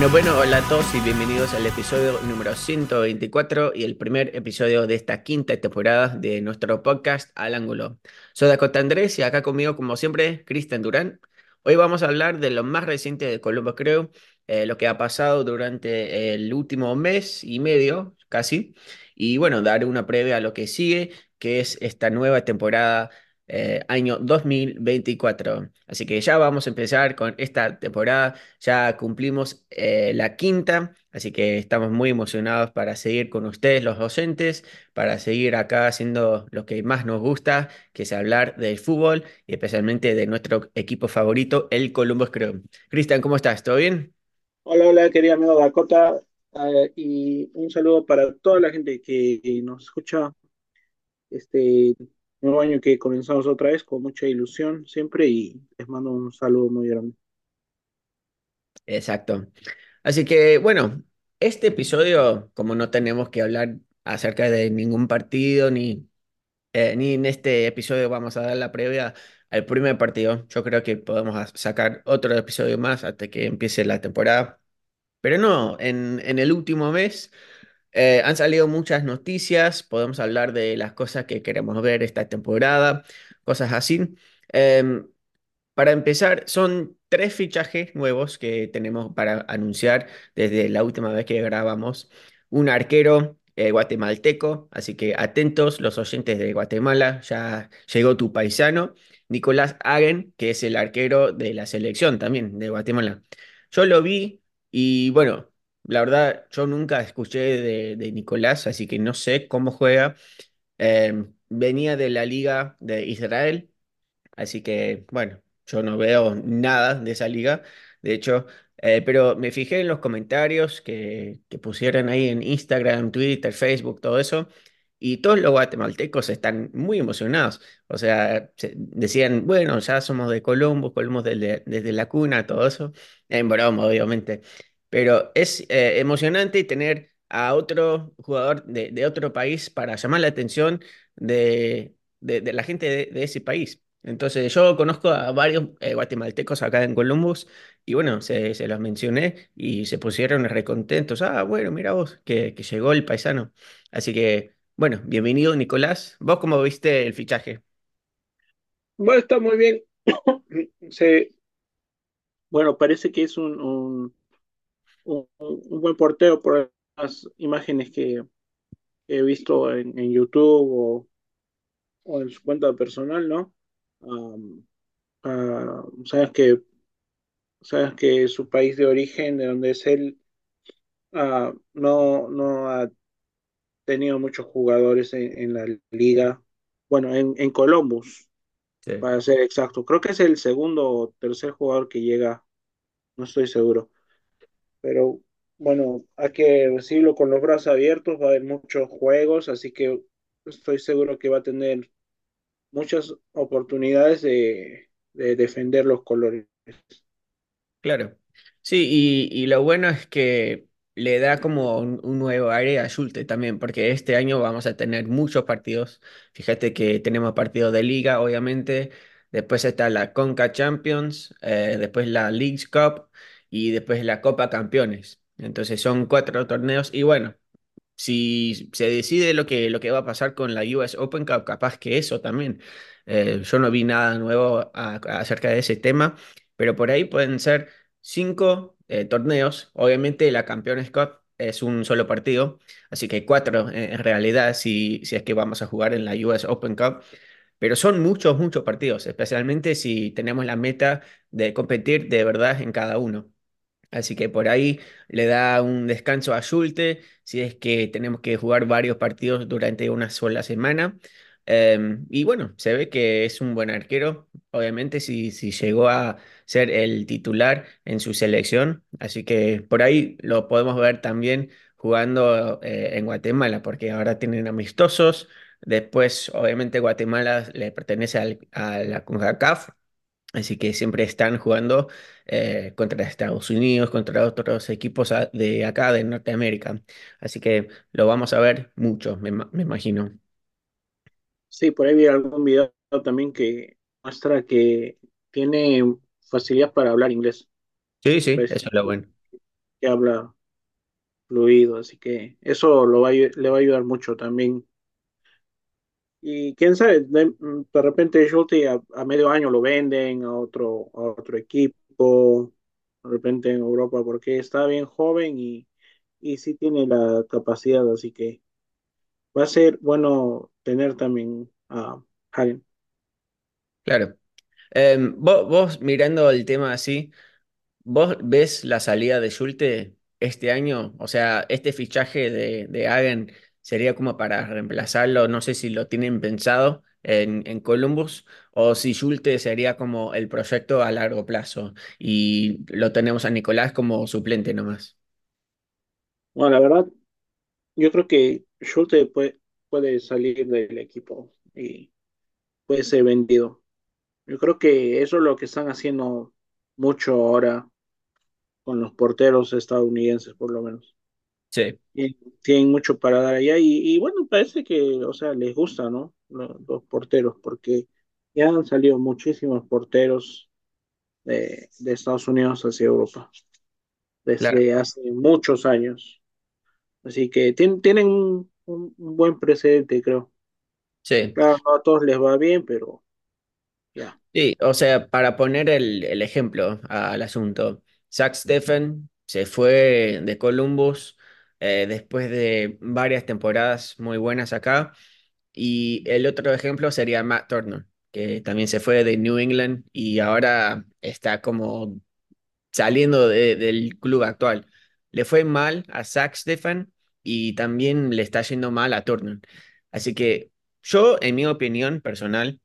Bueno, bueno, hola a todos y bienvenidos al episodio número 124 y el primer episodio de esta quinta temporada de nuestro podcast Al Ángulo. Soy Dakota Andrés y acá conmigo, como siempre, Cristian Durán. Hoy vamos a hablar de lo más reciente de Columbus Crew, eh, lo que ha pasado durante el último mes y medio, casi, y bueno, dar una previa a lo que sigue, que es esta nueva temporada eh, año 2024. Así que ya vamos a empezar con esta temporada. Ya cumplimos eh, la quinta, así que estamos muy emocionados para seguir con ustedes, los docentes, para seguir acá haciendo lo que más nos gusta, que es hablar del fútbol y especialmente de nuestro equipo favorito, el Columbus Crew. Cristian, ¿cómo estás? ¿Todo bien? Hola, hola, querido amigo Dakota, eh, y un saludo para toda la gente que nos escucha este nuevo año que comenzamos otra vez con mucha ilusión siempre y les mando un saludo muy grande. Exacto. Así que bueno, este episodio, como no tenemos que hablar acerca de ningún partido, ni, eh, ni en este episodio vamos a dar la previa al primer partido, yo creo que podemos sacar otro episodio más hasta que empiece la temporada. Pero no, en, en el último mes eh, han salido muchas noticias, podemos hablar de las cosas que queremos ver esta temporada, cosas así. Em, para empezar, son tres fichajes nuevos que tenemos para anunciar desde la última vez que grabamos. Un arquero eh, guatemalteco, así que atentos los oyentes de Guatemala, ya llegó tu paisano, Nicolás Hagen, que es el arquero de la selección también de Guatemala. Yo lo vi y bueno, la verdad, yo nunca escuché de, de Nicolás, así que no sé cómo juega. Eh, venía de la Liga de Israel. Así que, bueno, yo no veo nada de esa liga, de hecho, eh, pero me fijé en los comentarios que, que pusieron ahí en Instagram, Twitter, Facebook, todo eso, y todos los guatemaltecos están muy emocionados. O sea, se- decían, bueno, ya somos de Columbus, Columbus desde, desde la cuna, todo eso, en broma, obviamente. Pero es eh, emocionante tener a otro jugador de, otro país para llamar la atención de, la gente de ese país. Entonces, yo conozco a varios eh, guatemaltecos acá en Columbus y bueno, se, los mencioné y se pusieron recontentos. Ah, bueno, mira vos, que, llegó el paisano. Así que, bueno, bienvenido, Nicolás. ¿Vos cómo viste el fichaje? Bueno, está muy bien. Se, bueno, parece que es un, un- un buen portero por las imágenes que he visto en, en YouTube o, o en su cuenta personal, ¿no? Ah, sabes que Sabes que su país de origen, de donde es él, ah, no, no ha tenido muchos jugadores en, en la liga. Bueno, en, en Columbus, Sí. para ser exacto. Creo que es el segundo o tercer jugador que llega, no estoy seguro. Pero bueno, hay que recibirlo con los brazos abiertos. Va a haber muchos juegos, así que estoy seguro que va a tener muchas oportunidades de, de defender los colores. Claro. Sí, y, y lo bueno es que le da como un, nuevo aire a Schulte también, porque este año vamos a tener muchos partidos. Fíjate que tenemos partidos de liga, obviamente. Después está la Conca Champions, eh, después la Leagues Cup y después la Copa Campeones. Entonces son cuatro torneos y bueno. Si se decide lo que, lo que va a pasar con la US Open Cup, capaz que eso también. Eh, yo no vi nada nuevo a- acerca de ese tema, pero por ahí pueden ser cinco eh, torneos. Obviamente la Campeones Cup es un solo partido, así que cuatro eh, en realidad si, si es que vamos a jugar en la US Open Cup. Pero son muchos, muchos partidos, especialmente si tenemos la meta de competir de verdad en cada uno. Así que por ahí le da un descanso a Schulte si es que tenemos que jugar varios partidos durante una sola semana. Em, y bueno, se ve que es un buen arquero, obviamente si, si llegó a ser el titular en su selección. Así que por ahí lo podemos ver también jugando eh, en Guatemala, porque ahora tienen amistosos. Después, obviamente, Guatemala le pertenece al- a la CONCACAF, así que siempre están jugando eh, contra Estados Unidos, contra otros equipos de acá, de Norteamérica. Así que lo vamos a ver mucho, me, me imagino. Sí, por ahí vi algún video también que muestra que tiene facilidad para hablar inglés. Sí, sí, Parece eso es lo bueno. que habla fluido, así que eso lo va le va a ayudar mucho también. Y quién sabe, de, de repente Schulte a, a medio año lo venden a otro, a otro equipo, de repente en Europa, porque está bien joven y, y sí tiene la capacidad, así que va a ser bueno tener también a Hagen. Claro. Em, vos, vos mirando el tema así. ¿Vos ves la salida de Schulte este año? O sea, este fichaje de, de Hagen sería como para reemplazarlo, no sé si lo tienen pensado en, en Columbus o si Schulte sería como el proyecto a largo plazo y lo tenemos a Nicolás como suplente nomás. Bueno, la verdad, yo creo que Schulte puede, puede salir del equipo y puede ser vendido. Yo creo que eso es lo que están haciendo mucho ahora con los porteros estadounidenses, por lo menos. Sí, tienen mucho para dar allá y, y bueno, parece que, o sea, les gusta, ¿no? Lo- Los, porteros, porque ya han salido muchísimos porteros de, de Estados Unidos hacia Europa claro, desde hace muchos años. Así que tien- tienen un, un- un buen precedente, creo. sí. Claro, no a todos les va bien, pero ya. Sí, o sea, para poner el, el ejemplo al asunto, Zach Steffen se fue de Columbus eh, después de varias temporadas muy buenas acá. Y el otro ejemplo sería Matt Turner, que también se fue de New England y ahora está como saliendo de- del club actual. Le fue mal a Zach Steffen y también le está yendo mal a Turner. Así que yo, en mi opinión personal,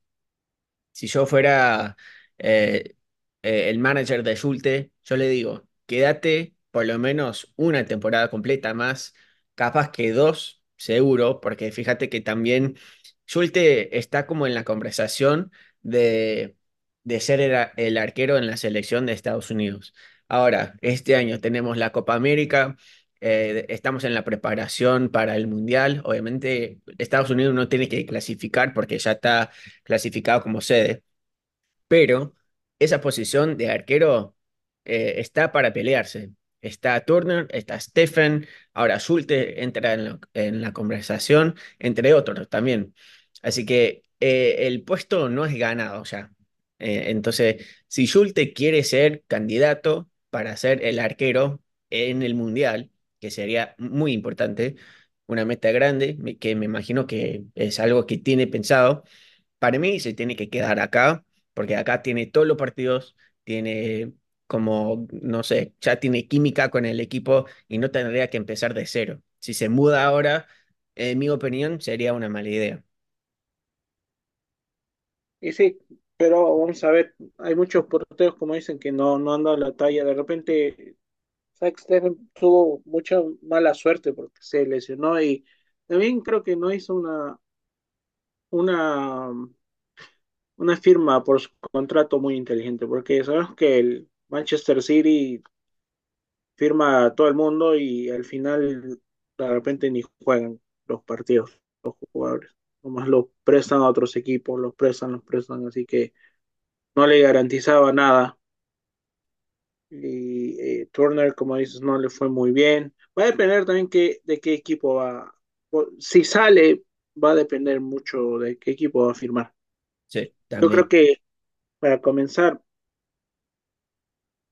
si yo fuera eh, eh, el manager de Schulte, yo le digo, quédate por lo menos una temporada completa más, capaz que dos, seguro, porque fíjate que también Schulte está como en la conversación de, de ser el, el arquero en la selección de Estados Unidos. Ahora, este año tenemos la Copa América. eh, estamos en la preparación para el Mundial. Obviamente, Estados Unidos no tiene que clasificar porque ya está clasificado como sede, pero esa posición de arquero eh, está para pelearse. Está Turner, está Stephen, ahora Schulte entra en la, conversación, entre otros también. Así que eh, el puesto no es ganado ya. Eh, entonces, si Schulte quiere ser candidato para ser el arquero en el Mundial, que sería muy importante, una meta grande, que me imagino que es algo que tiene pensado para mí se tiene que quedar acá, porque acá tiene todos los partidos, tiene como, no sé, ya tiene química con el equipo y no tendría que empezar de cero. Si se muda ahora, en mi opinión, sería una mala idea. Y sí, pero vamos a ver, hay muchos porteros, como dicen, que no, no han dado la talla. De repente, Zach Steffen tuvo mucha mala suerte porque se lesionó y también creo que no hizo una, una, una firma por su contrato muy inteligente, porque sabemos que el Manchester City firma a todo el mundo y al final de repente ni juegan los partidos, los jugadores. Nomás los prestan a otros equipos, los prestan, los prestan, así que no le garantizaba nada. Y eh, Turner, como dices, no le fue muy bien. Va a depender también que, de qué equipo va. Si sale, va a depender mucho de qué equipo va a firmar. Sí, Yo creo que para comenzar,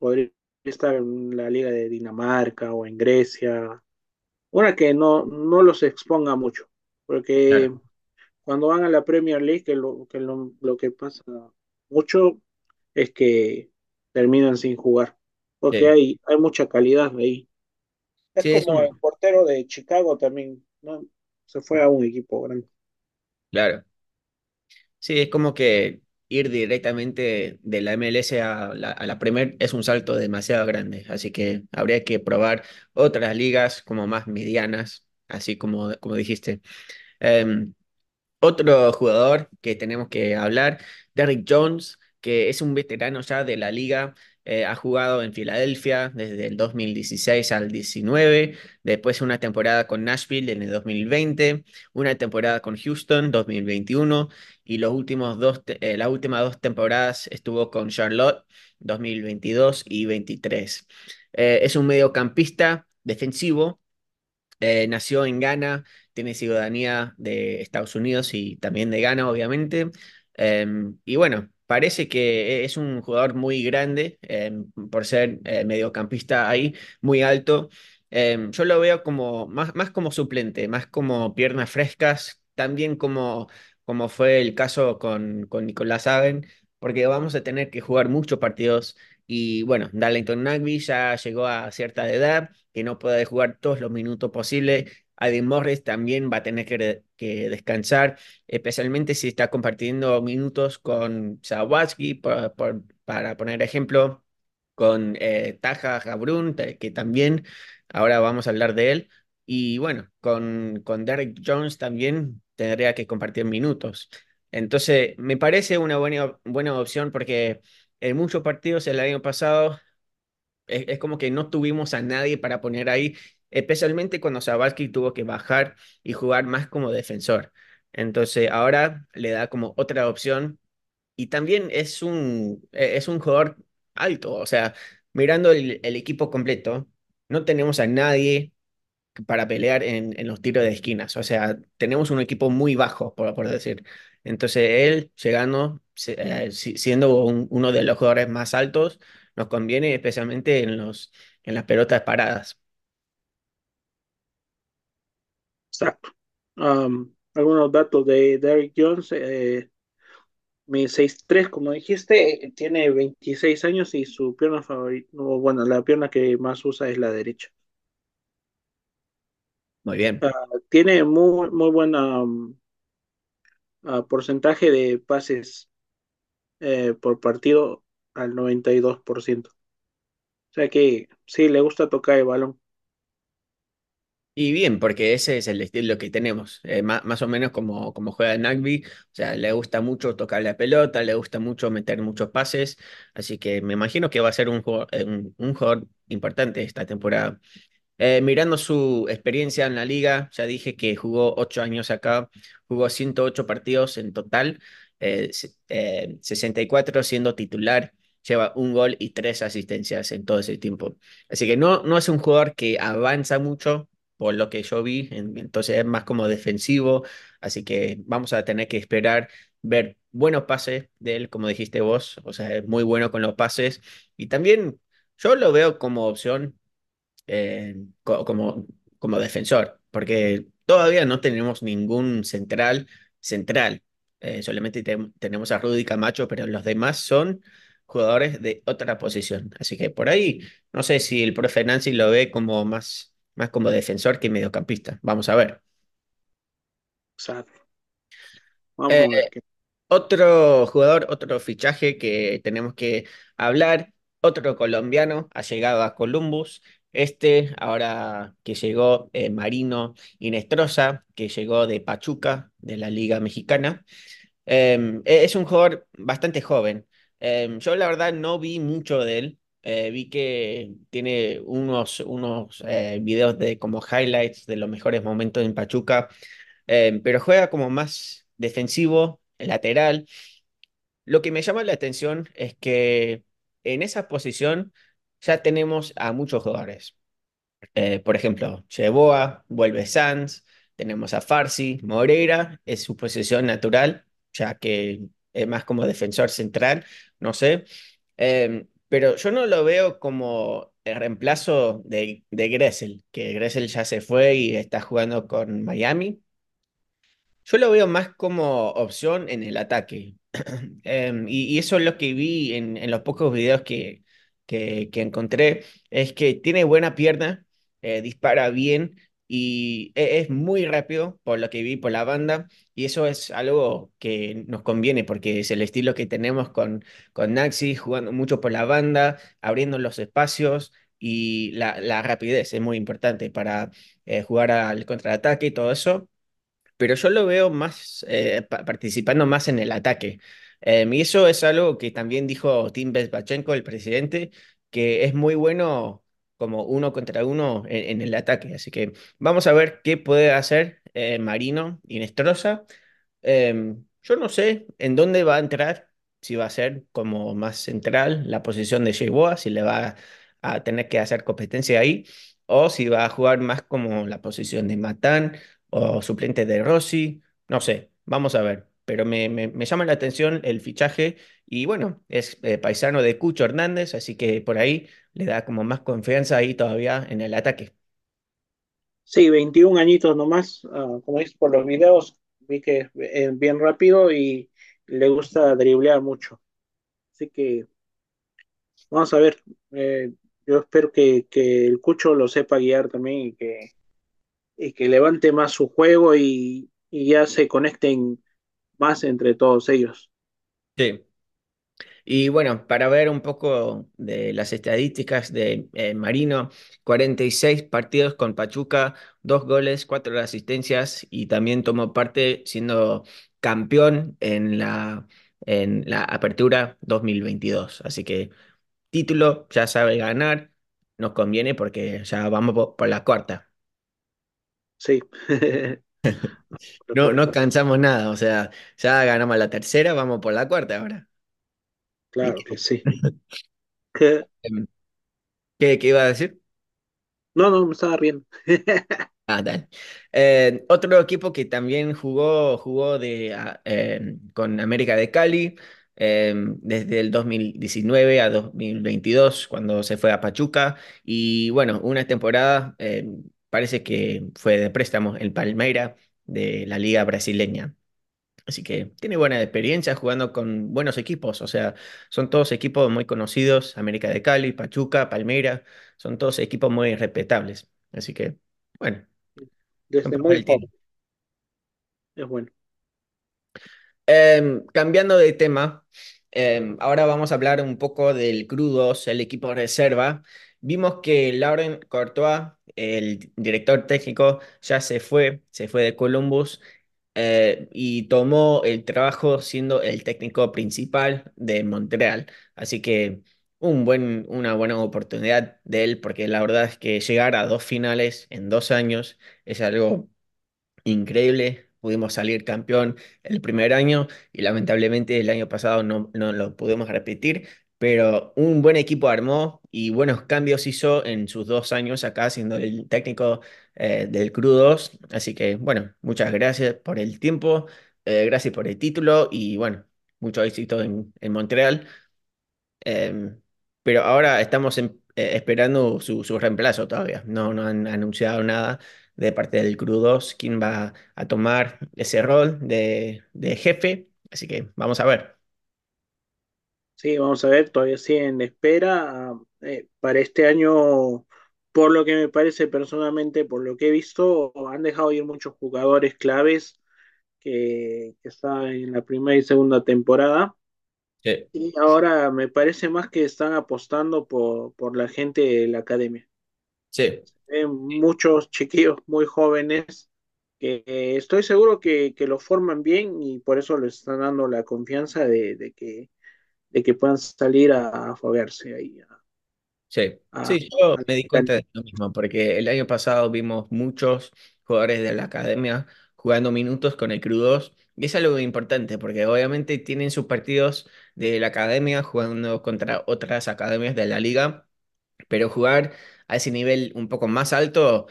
podría estar en la Liga de Dinamarca o en Grecia. Una que no, no los exponga mucho, porque Claro, cuando van a la Premier League, que lo que, lo, lo que pasa mucho es que terminan sin jugar, porque sí. hay, hay mucha calidad ahí. Es Sí, es como el portero de Chicago también, ¿no? Se fue a un equipo grande. claro. Sí, es como que ir directamente de la MLS a la, a Premier es un salto demasiado grande, así que habría que probar otras ligas como más medianas, así como, como dijiste. Em, otro jugador que tenemos que hablar, Derrick Jones, que es un veterano ya de la liga, eh, ha jugado en Filadelfia desde el 2016 al 19, después una temporada con Nashville en el 2020, una temporada con Houston 2021 y los últimos dos, eh, las últimas dos temporadas estuvo con Charlotte 2022 y 23. Eh, es un mediocampista defensivo eh, nació en Ghana, tiene ciudadanía de Estados Unidos y también de Ghana, obviamente. Em, y bueno, parece que es un jugador muy grande em, por ser mediocampista ahí, muy alto. Em, yo lo veo como más, más como suplente, más como piernas frescas, también como, como fue el caso con, con Nicolás Hagen, porque vamos a tener que jugar muchos partidos. Y bueno, Darlington Nagby ya llegó a cierta edad que no puede jugar todos los minutos posibles. Adin Morris también va a tener que, que descansar, especialmente si está compartiendo minutos con Sawatsky, por- por- para poner ejemplo, con eh, Taja Jabrun, que también ahora vamos a hablar de él. Y bueno, con, con Derek Jones también tendría que compartir minutos. Entonces, me parece una buena, buena opción porque en muchos partidos el año pasado es, como que no tuvimos a nadie para poner ahí, especialmente cuando Zabalski tuvo que bajar y jugar más como defensor. Entonces ahora le da como otra opción y también es un, eh, es un jugador alto, o sea, mirando el equipo completo, no tenemos a nadie para pelear en, en los tiros de esquinas, o sea, tenemos un equipo muy bajo, por, decir. Entonces él llegando, eh, si- siendo un- uno de los jugadores más altos, nos conviene especialmente en los, en las pelotas paradas. Exacto. Am, algunos datos de Derrick Jones. Eh, mi seis tres como dijiste, tiene 26 años y su pierna favorita, bueno, la pierna que más usa es la derecha. Muy bien. Ah, tiene muy, muy buena um, ah, porcentaje de pases eh, por partido al 92%. O sea que sí, le gusta tocar el balón. Y bien, porque ese es el estilo que tenemos, eh, ma- más, o menos como, como juega Nagby, o sea, le gusta mucho tocar la pelota, le gusta mucho meter muchos pases, así que me imagino que va a ser un jugador, eh, un, un jugador importante esta temporada. Eh, mirando su experiencia en la liga, ya dije que jugó ocho años acá, jugó 108 partidos en total, eh, eh, 64 siendo titular, lleva un gol y tres asistencias en todo ese tiempo. Así que no, no es un jugador que avanza mucho, por lo que yo vi, en- entonces es más como defensivo, así que vamos a tener que esperar ver buenos pases de él, como dijiste vos, o sea, es muy bueno con los pases y también yo lo veo como opción eh, co- como, como defensor, porque todavía no tenemos ningún central central. Eh, solamente te- tenemos a Rudy Camacho, pero los demás son jugadores de otra posición. Así que por ahí, no sé si el profe Nancy lo ve como más, más como defensor que mediocampista. Vamos a ver. Eh, a ver. Otro jugador, otro fichaje que tenemos que hablar, otro colombiano ha llegado a Columbus. Este, ahora que llegó eh, Marino Inestrosa, que llegó de Pachuca, de la Liga Mexicana. Eh, es un jugador bastante joven. Eh, yo la verdad no vi mucho de él. Eh, vi que tiene unos, unos eh, videos de como highlights de los mejores momentos en Pachuca, eh, pero juega como más defensivo, lateral. Lo que me llama la atención es que en esa posición ya tenemos a muchos jugadores. Eh, por ejemplo, Cheboa, vuelve Sanz, tenemos a Farsi, Moreira, es su posición natural, ya que es más como defensor central, no sé. Eh, pero yo no lo veo como el reemplazo de, de Gressel, que Gressel ya se fue y está jugando con Miami. Yo lo veo más como opción en el ataque. Em, y, y eso es lo que vi en, en los pocos videos que, que, encontré, es que tiene buena pierna, eh, dispara bien y e- es muy rápido por lo que vi por la banda y eso es algo que nos conviene porque es el estilo que tenemos con, con Naxi, jugando mucho por la banda, abriendo los espacios y la, rapidez es muy importante para eh, jugar al contraataque y todo eso pero yo lo veo más eh, pa- participando más en el ataque. Eh, y eso es algo que también dijo Tim Bezbatchenko, el presidente, que es muy bueno como uno contra uno en, el ataque. Así que vamos a ver qué puede hacer eh, Marino y Nestroza. Em, yo no sé en dónde va a entrar, si va a ser como más central la posición de Yeboah, si le va a tener que hacer competencia ahí, o si va a jugar más como la posición de Matán o suplente de Rossi, no sé, vamos a ver. Pero me, me- llama la atención el fichaje y bueno, es eh, paisano de Cucho Hernández, así que por ahí le da como más confianza ahí todavía en el ataque. Sí, 21 añitos nomás, ah, como dices por los videos, vi que es eh, bien rápido y le gusta driblear mucho. Así que vamos a ver, eh, yo espero que, que el Cucho lo sepa guiar también y que, y que levante más su juego y, y ya se conecten más entre todos ellos. Sí. Y bueno, para ver un poco de las estadísticas de eh, Marino, 46 partidos con Pachuca, dos goles, cuatro asistencias y también tomó parte siendo campeón en la, en la Apertura 2022. Así que título ya sabe ganar, nos conviene porque ya vamos po- por, la cuarta. Sí, No, no cansamos nada, o sea, ya ganamos la tercera, vamos por la cuarta ahora. ¿Y Claro que sí. qué, qué iba a decir? No, no, me estaba riendo. Ah, dale. Eh, otro equipo que también jugó, jugó de, ah, eh, con América de Cali eh, desde el 2019 a 2022, cuando se fue a Pachuca. Y bueno, una temporada eh, parece que fue de préstamo el Palmeira de la Liga Brasileña. Así que tiene buena experiencia jugando con buenos equipos. O sea, son todos equipos muy conocidos. América de Cali, Pachuca, Palmeira, son todos equipos muy respetables. Así que, bueno. Desde muy tiempo. es bueno. Em, cambiando de tema, em, ahora vamos a hablar un poco del Crudos, el equipo reserva. Vimos que Lauren Courtois, el director técnico, ya se fue, se fue de Columbus eh, y tomó el trabajo siendo el técnico principal de Montreal. Así que un buen, una buena oportunidad de él, porque la verdad es que llegar a dos finales en dos años es algo increíble. Pudimos salir campeón el primer año y lamentablemente el año pasado no, no lo pudimos repetir, pero un buen equipo armó y buenos cambios hizo en sus dos años acá siendo el técnico eh, del Crudos. Así que bueno, muchas gracias por el tiempo, eh, gracias por el título y bueno, mucho éxito en, en Montreal. Em, pero ahora estamos en- eh, esperando su, su reemplazo todavía. No, no han anunciado nada de parte del Crew 2 quién va a tomar ese rol de, de jefe. Así que vamos a ver. Sí, vamos a ver, todavía siguen en espera. eh, para este año, por lo que me parece personalmente, por lo que he visto, han dejado ir muchos jugadores claves que, que estaban en la primera y segunda temporada. Sí, Y ahora me parece más que están apostando por, por la gente de la academia. sí, Hay muchos chiquillos muy jóvenes que eh, estoy seguro que, que lo forman bien y por eso les están dando la confianza de, de que, de que puedan salir a, a foguearse ahí. sí. a- Sí, yo a- me di cuenta de lo mismo, porque el año pasado vimos muchos jugadores de la academia jugando minutos con el Crew 2. Y es algo importante, porque obviamente tienen sus partidos de la academia jugando contra otras academias de la liga pero jugar a ese nivel un poco más alto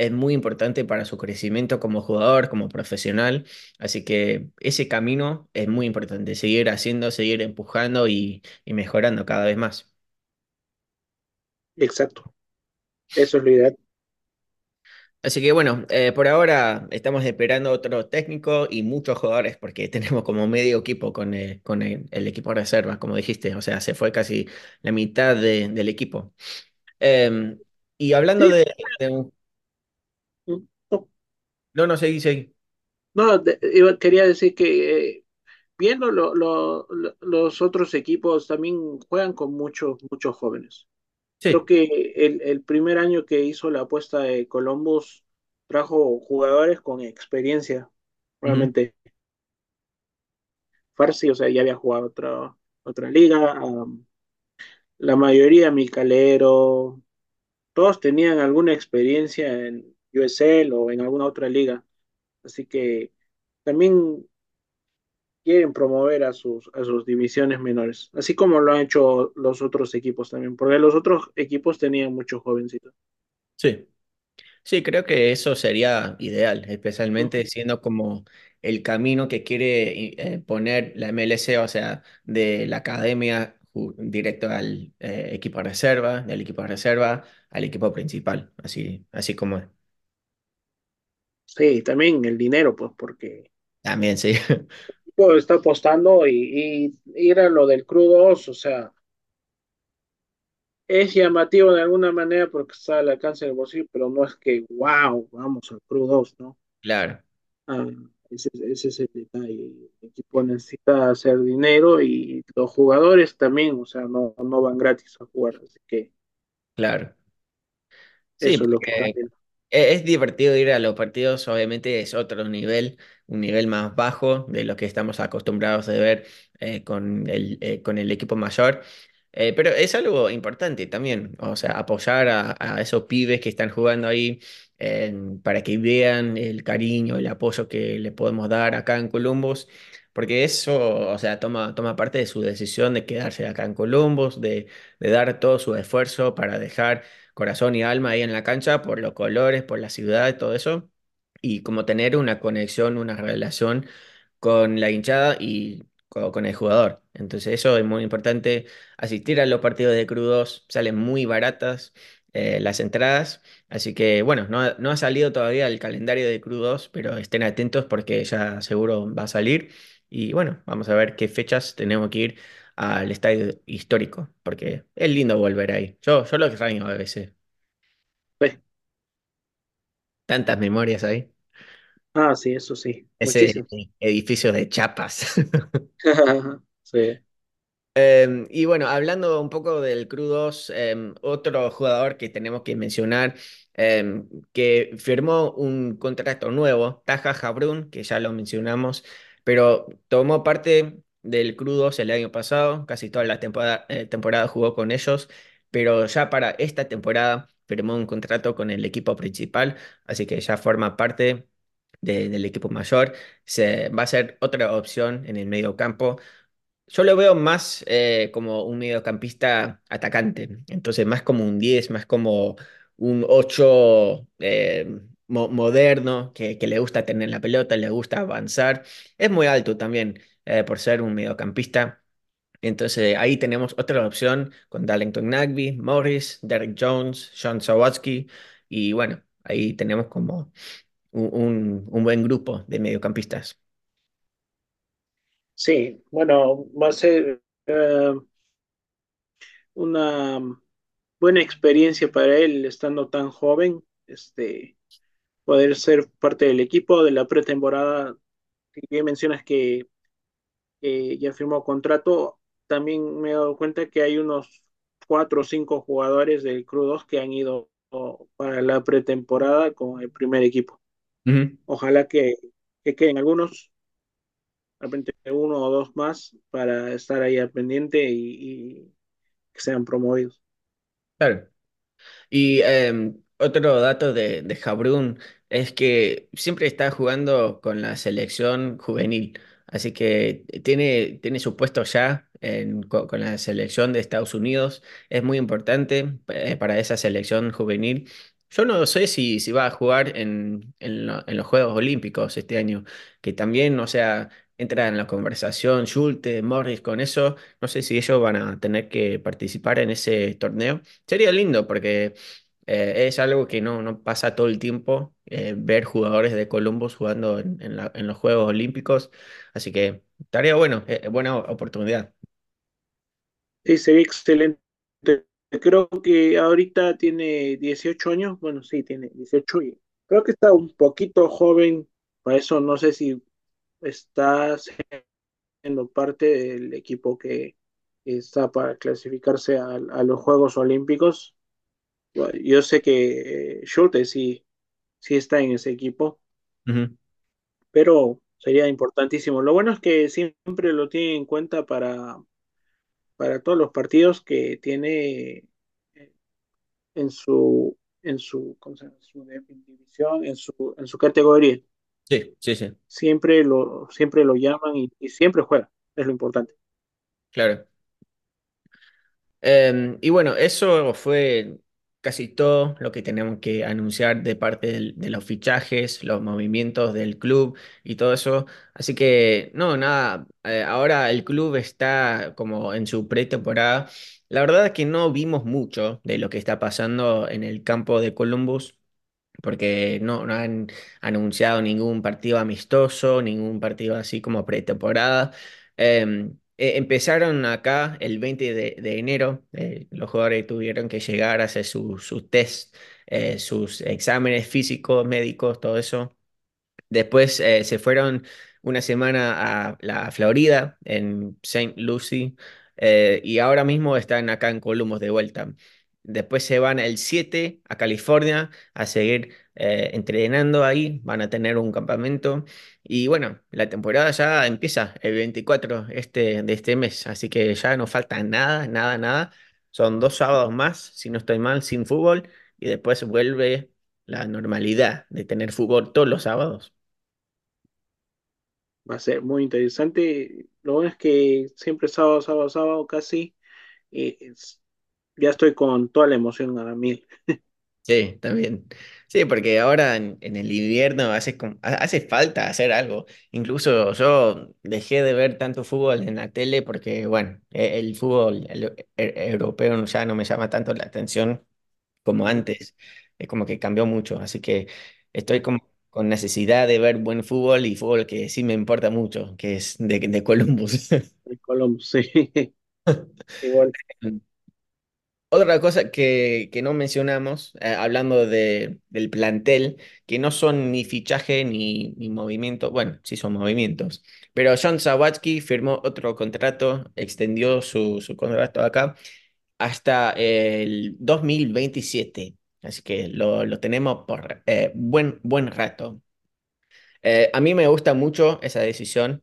es muy importante para su crecimiento como jugador, como profesional. Así que ese camino es muy importante, seguir haciendo, seguir empujando y, y mejorando cada vez más. exacto, eso es lo ideal. Así que bueno, eh, por ahora estamos esperando otro técnico y muchos jugadores, porque tenemos como medio equipo con, eh, con el, el equipo de reserva, como dijiste, o sea, se fue casi la mitad de- del equipo. Em, y hablando Sí, de, de un No, no, seguí, seguí. No, de- quería decir que eh, viendo lo- lo- lo- los otros equipos también juegan con muchos, muchos jóvenes. Creo que el, el primer año que hizo la apuesta de Columbus trajo jugadores con experiencia. Realmente Farsi, o sea, ya había jugado otra, otra liga. um, la mayoría, Micalero, todos tenían alguna experiencia en USL o en alguna otra liga. Así que también quieren promover a sus, a sus divisiones menores, así como lo han hecho los otros equipos también, porque los otros equipos tenían muchos jovencitos. Sí. Sí, creo que eso sería ideal, especialmente siendo como el camino que quiere eh, poner la MLC, o sea, de la academia directo al eh, equipo reserva, del equipo reserva al equipo principal, así, así como es. Sí, también el dinero, pues, porque También sí, equipo está apostando y, y ir a lo del crudo, o sea, es llamativo de alguna manera porque está al alcance del bolsillo, pero no es que, wow, vamos al crudo, ¿no? claro, Ah, ese, ese es el detalle. El equipo necesita hacer dinero y los jugadores también, o sea, no, no van gratis a jugar, así que claro. Sí, eso es lo que e- es divertido ir a los partidos, obviamente es otro nivel, un nivel más bajo de lo que estamos acostumbrados a ver eh, con el, eh, con el equipo mayor, Eh, pero es algo importante también, o sea, apoyar a, esos pibes que están jugando ahí para que vean el cariño, el apoyo que le podemos dar acá en Columbus, porque eso, o sea, toma, toma parte de su decisión de quedarse acá en Columbus, de, de dar todo su esfuerzo para dejar corazón y alma ahí en la cancha por los colores, por la ciudad todo eso. Y como tener una conexión, una relación con la hinchada y co- con el jugador. Entonces eso es muy importante. Asistir a los partidos de crudos salen muy baratas eh, las entradas. Así que bueno, no, no ha salido todavía el calendario de crudos, pero estén atentos porque ya seguro va a salir. Y bueno, vamos a ver qué fechas tenemos que ir al estadio histórico, porque es lindo volver ahí. Yo, yo lo extraño a veces. Sí. Tantas memorias ahí. Ah, sí, eso sí, Ese muchísimo. edificio de chapas. Sí, Em, y bueno, hablando un poco del Crudos, em, otro jugador que tenemos que mencionar, em, que firmó un contrato nuevo, Taja Jabrún, que ya lo mencionamos, pero tomó parte del Crudos el año pasado, casi toda la temporada, eh, temporada jugó con ellos, pero ya para esta temporada firmó un contrato con el equipo principal, así que ya forma parte de- del equipo mayor. Se, va a ser otra opción en el medio campo yo lo veo más eh, como un mediocampista atacante, entonces más como un 10, más como un 8 eh, mo- moderno, que, que le gusta tener la pelota, le gusta avanzar. Es muy alto también eh, por ser un mediocampista. Entonces ahí tenemos otra opción con Darlington Nagby, Morris, Derek Jones, Sean Sawatsky y bueno, ahí tenemos como un, un- buen grupo de mediocampistas. sí, bueno, va a ser eh, una buena experiencia para él estando tan joven, este, poder ser parte del equipo de la pretemporada. Bien mencionas que, que ya firmó contrato, también me he dado cuenta que hay unos cuatro o cinco jugadores del Crew 2 que han ido para la pretemporada con el primer equipo. Ojalá que, que queden algunos, de repente uno o dos más, para estar ahí al pendiente y, y que sean promovidos. Claro. Y em, otro dato de, de Jabrún es que siempre está jugando con la selección juvenil, así que tiene, tiene su puesto ya con, la selección de Estados Unidos. Es muy importante eh, para esa selección juvenil. Yo no sé si, si va a jugar en, en en los Juegos Olímpicos este año, que también, o sea, entra en la conversación Schulte, Morris con eso. No sé si ellos van a tener que participar en ese torneo. Sería lindo porque eh, es algo que no, no pasa todo el tiempo, eh, ver jugadores de Columbus jugando en, en los Juegos Olímpicos, así que estaría bueno, eh, buena oportunidad. Sí, sería excelente. Creo que ahorita tiene 18 años, bueno, sí, tiene 18 y Creo que está un poquito joven, para eso no sé si está siendo parte del equipo que está para clasificarse a los Juegos Olímpicos. Yo sé que eh, Schulte sí, sí está en ese equipo, pero sería importantísimo. Lo bueno es que siempre lo tiene en cuenta para, para todos los partidos que tiene eh, en su, en su, ¿cómo se llama? su división, en su, en su categoría. Sí, sí, sí, Siempre lo, siempre lo llaman y, y siempre juega, es lo importante. claro. Em, y bueno, eso fue casi todo lo que tenemos que anunciar de parte del- de los fichajes, los movimientos del club y todo eso. Así que, no, nada, eh, ahora el club está como en su pretemporada. La verdad es que no vimos mucho de lo que está pasando en el campo de Columbus. porque no, no han anunciado ningún partido amistoso, ningún partido así como pretemporada. Eh, eh, empezaron acá el 20 de, enero, eh, los jugadores tuvieron que llegar a hacer su- sus test, eh, sus exámenes físicos, médicos, todo eso. Después se fueron una semana a la Florida, en Saint Lucie, y ahora mismo están acá en Columbus de vuelta. Después se van el 7 a California a seguir eh, entrenando ahí, van a tener un campamento. Y bueno, la temporada ya empieza el 24 este, de este mes, así que ya no falta nada, nada, nada. Son dos sábados más, si no estoy mal, sin fútbol, y después vuelve la normalidad de tener fútbol todos los sábados. Va a ser muy interesante. Lo bueno es que siempre sábado, sábado, sábado casi, eh, es- ya estoy con toda la emoción a mil. Sí, también. Sí, porque ahora en, en el invierno hace, ha- hace falta hacer algo. Incluso yo dejé de ver tanto fútbol en la tele porque, bueno, e- el fútbol el- e- europeo ya no me llama tanto la atención como antes. Es como que cambió mucho. Así que estoy como con necesidad de ver buen fútbol y fútbol que sí me importa mucho, que es de, de Columbus. Colombia, sí. Igual. Otra cosa que, que no mencionamos, eh, hablando de, del plantel, que no son ni fichaje ni, ni movimiento, bueno, sí son movimientos, pero John Sawatsky firmó otro contrato, extendió su, su contrato acá hasta el 2027, así que lo, lo tenemos por eh, buen, buen rato. Eh, a mí me gusta mucho esa decisión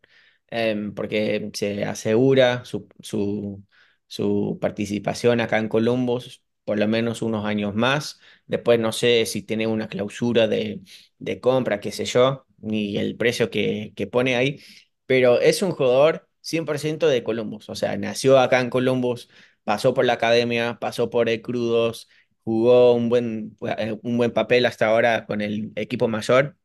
em, porque se asegura su, su, su participación acá en Columbus por lo menos unos años más. Después no sé si tiene una clausura de, de compra, qué sé yo, ni el precio que, que pone ahí, pero es un jugador 100% de Columbus. O sea, nació acá en Columbus, pasó por la academia, pasó por el Crudos, jugó un buen, eh, un buen papel hasta ahora con el equipo mayor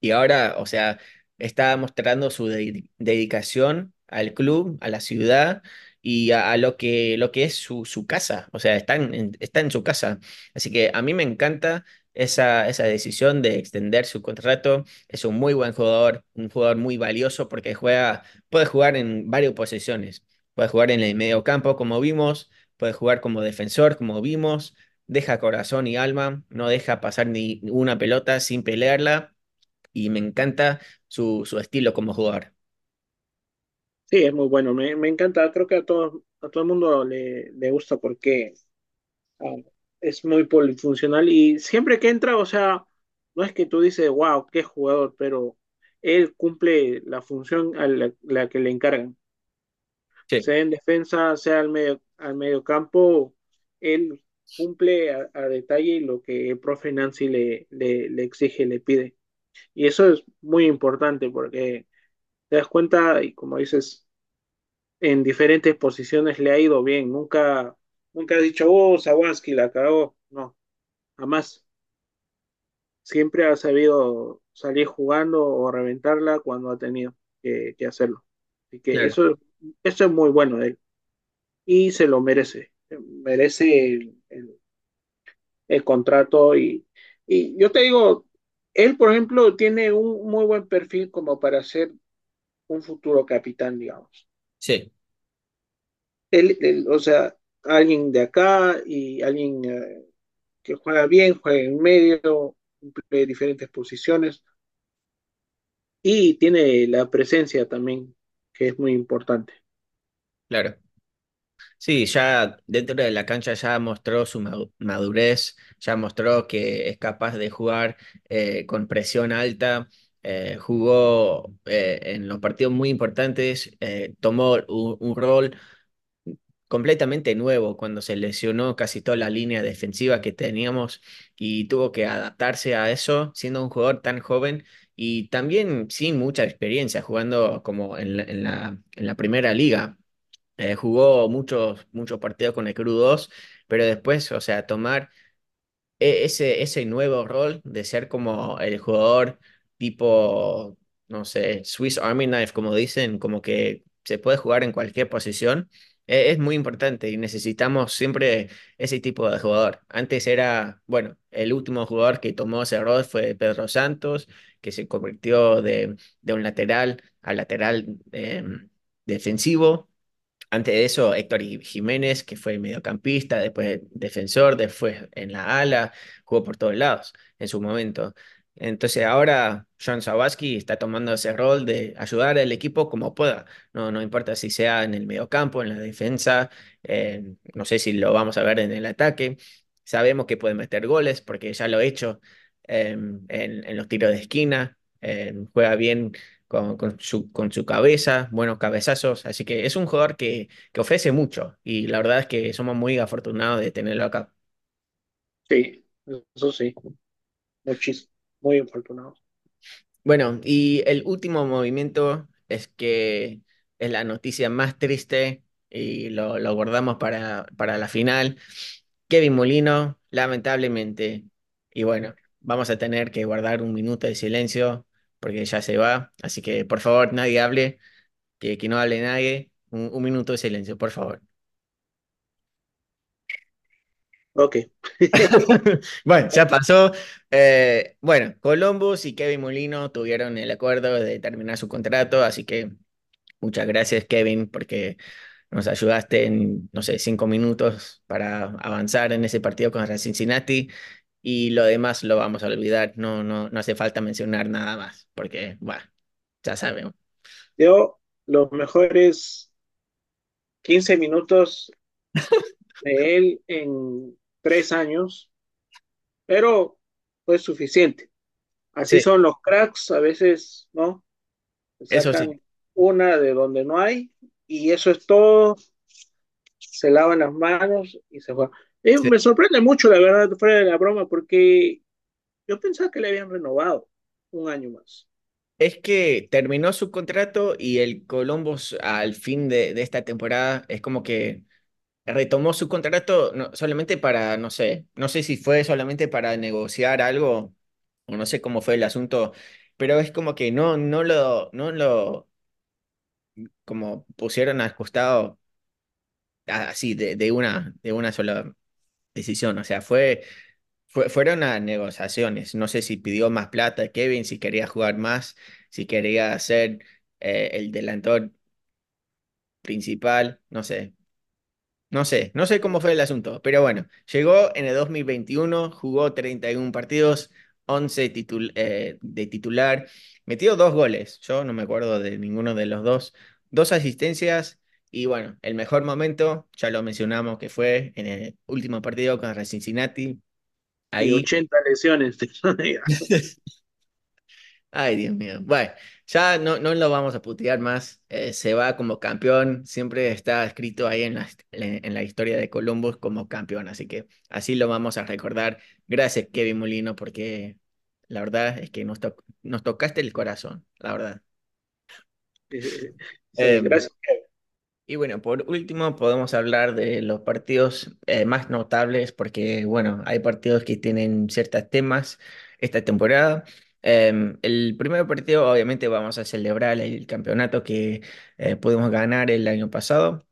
y ahora, o sea, está mostrando su dedi- dedicación al club, a la ciudad y a, lo que, lo que es su, su casa. O sea, está en, está en su casa. Así que a mí me encanta esa, esa decisión de extender su contrato. Es un muy buen jugador, un jugador muy valioso porque juega, puede jugar en varias posiciones. Puede jugar en el medio campo, como vimos, puede jugar como defensor, como vimos. Deja corazón y alma, no deja pasar ni una pelota sin pelearla y me encanta su, su estilo como jugador. Sí, es muy bueno. Me, me encanta. Creo que a todo, a todo el mundo le, le gusta porque ah, es muy polifuncional y siempre que entra, o sea, no es que tú dices, wow, qué jugador, pero él cumple la función a la, la que le encargan. Sí, Sea en defensa, sea al medio, al medio campo, él cumple a, a detalle lo que el profe Nancy le, le, le exige, le pide. Y eso es muy importante porque te das cuenta, y como dices, en diferentes posiciones le ha ido bien. Nunca, nunca has dicho, oh, Sawaski la cagó. No, jamás. Siempre ha sabido salir jugando o reventarla cuando ha tenido que, que hacerlo. Así que claro. eso, eso es muy bueno de él. Y se lo merece. Merece el, el- el contrato. Y, y yo te digo, él, por ejemplo, tiene un muy buen perfil como para ser un futuro capitán, digamos. Sí, Él, él, o sea, alguien de acá y alguien eh, que juega bien, juega en medio. cumple diferentes posiciones y tiene la presencia también, que es muy importante. Claro. Sí, ya dentro de la cancha ya mostró su ma- madurez, ya mostró que es capaz de jugar eh, con presión alta, eh, jugó eh, en los partidos muy importantes, eh, tomó un, rol completamente nuevo cuando se lesionó casi toda la línea defensiva que teníamos y tuvo que adaptarse a eso siendo un jugador tan joven y también sin mucha experiencia jugando como en la, en la, primera liga. Jugó muchos, muchos partidos con el Crew 2, pero después, o sea, tomar e- ese, ese nuevo rol de ser como el jugador tipo, no sé, Swiss Army Knife, como dicen, como que se puede jugar en cualquier posición, e- es muy importante y necesitamos siempre ese tipo de jugador. Antes era, bueno, el último jugador que tomó ese rol fue Pedro Santos, que se convirtió de, de un lateral a lateral em, defensivo. Antes de eso, Héctor Jiménez, que fue mediocampista, después defensor, después en la ala, jugó por todos lados en su momento. Entonces ahora John Sawaski está tomando ese rol de ayudar al equipo como pueda. No, no importa si sea en el mediocampo, en la defensa, no sé si lo vamos a ver en el ataque. Sabemos que puede meter goles porque ya lo ha hecho eh, en, los tiros de esquina. eh, juega bien con, con su, con su cabeza, buenos cabezazos, así que es un jugador que, que ofrece mucho y la verdad es que somos muy afortunados de tenerlo acá. Sí, eso sí, muchísimo, muy afortunado. Bueno, y el último movimiento es que es la noticia más triste y lo, lo guardamos para, para la final. Kevin Molino, lamentablemente, y bueno, vamos a tener que guardar un minuto de silencio porque ya se va, así que por favor nadie hable. que, que no hable nadie. Un minuto de silencio, por favor. Ok, Bueno, ya pasó. Eh, bueno, Columbus y Kevin Molino tuvieron el acuerdo de terminar su contrato, así que muchas gracias, Kevin, porque nos ayudaste en, no sé, cinco minutos para avanzar en ese partido contra Cincinnati y lo demás lo vamos a olvidar. No, no, no hace falta mencionar nada más, porque, bueno, ya sabemos. dio los mejores 15 minutos de él en tres años, pero fue suficiente. Así Sí, son los cracks, a veces, ¿no? eso sí. Una de donde no hay y eso es todo, se lavan las manos y se juega. Eh, sí. me sorprende mucho, la verdad, fuera de la broma, porque yo pensaba que le habían renovado un año más. Es que terminó su contrato y el Columbus al fin de, de esta temporada es como que retomó su contrato no, solamente para, no sé, no sé si fue solamente para negociar algo o no sé cómo fue el asunto, pero es como que no, no lo, no lo, como pusieron al costado así de, de una, de una sola decisión, o sea, fue, fue, fueron a negociaciones, no sé si pidió más plata Kevin, si quería jugar más, si quería ser eh, el delantor principal, no sé. No sé, no sé cómo fue el asunto, pero bueno, llegó en el 2021, jugó 31 partidos, 11 titul- eh, de titular, metió dos goles, yo no me acuerdo de ninguno de los dos, dos asistencias y bueno, el mejor momento, ya lo mencionamos, que fue en el último partido contra Cincinnati, Y ahí 80 lesiones. Ay, Dios mío. Bueno, ya no, no lo vamos a putear más. Eh, se va como campeón. Siempre está escrito ahí en la, en la historia de Columbus como campeón. Así que así lo vamos a recordar. Gracias, Kevin Molino, porque la verdad es que nos, to- nos tocaste el corazón, la verdad. Sí, Em, gracias. Y bueno, por último podemos hablar de los partidos eh, más notables porque, bueno, hay partidos que tienen ciertos temas esta temporada. Em, el primer partido, obviamente, vamos a celebrar el campeonato que eh, pudimos ganar el año pasado.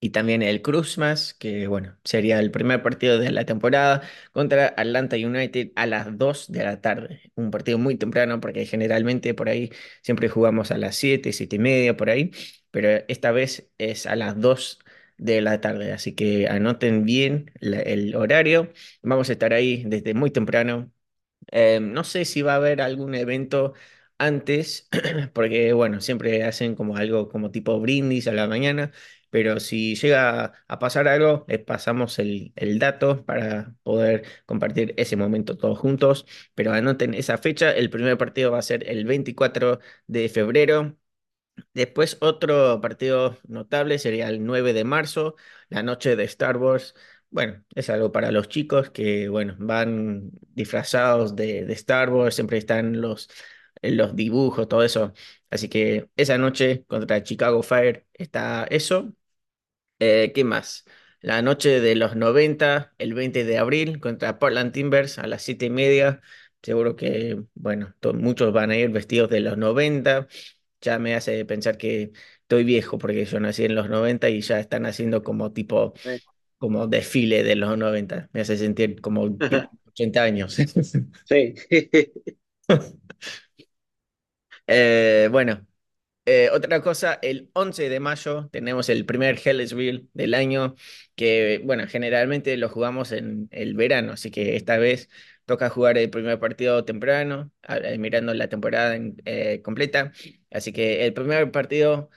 Y también el Christmas, que bueno, sería el primer partido de la temporada contra Atlanta United a las 2 de la tarde. Un partido muy temprano porque generalmente por ahí siempre jugamos a las 7 7 y media por ahí, pero esta vez es a las 2 de la tarde. Así que anoten bien el horario. Vamos a estar ahí desde muy temprano Eh, no sé si va a haber algún evento antes, porque bueno, siempre hacen como algo como tipo brindis a la mañana, pero si llega a pasar algo, les pasamos el, el dato para poder compartir ese momento todos juntos. Pero anoten esa fecha, el primer partido va a ser el 24 de febrero. Después otro partido notable sería el 9 de marzo, la noche de Star Wars. Bueno, es algo para los chicos que, bueno, van disfrazados de, Star Wars, siempre están los, los dibujos, todo eso. Así que esa noche contra Chicago Fire está eso. Eh, ¿qué más? La noche de los 90, el 20 de abril, contra Portland Timbers a las 7 y media. Seguro que, bueno, muchos van a ir vestidos de los 90. Ya me hace pensar que estoy viejo porque yo nací en los 90 y ya están haciendo como tipo, como desfile de los 90. Me hace sentir como tipo 80 años. Sí, Eh, bueno. Eh, otra cosa, el 11 de mayo tenemos el primer Hellersville del año, que bueno, generalmente lo jugamos en el verano, así que esta vez toca jugar el primer partido temprano, eh, mirando la temporada en- eh, completa. Así que el primer partido,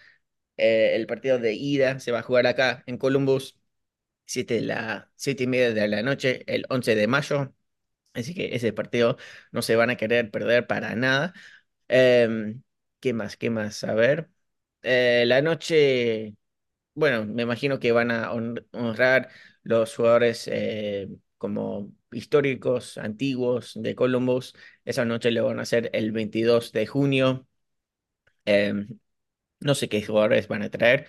eh, el partido de ida, se va a jugar acá en Columbus, de la, siete y media de la noche, el 11 de mayo. Así que ese partido no se van a querer perder para nada. Em, ¿qué más? ¿Qué más? A ver. Eh, la noche, bueno, me imagino que van a hon- honrar los jugadores eh, como históricos, antiguos de Columbus. Esa noche lo van a hacer el 22 de junio. Em, no sé qué jugadores van a traer.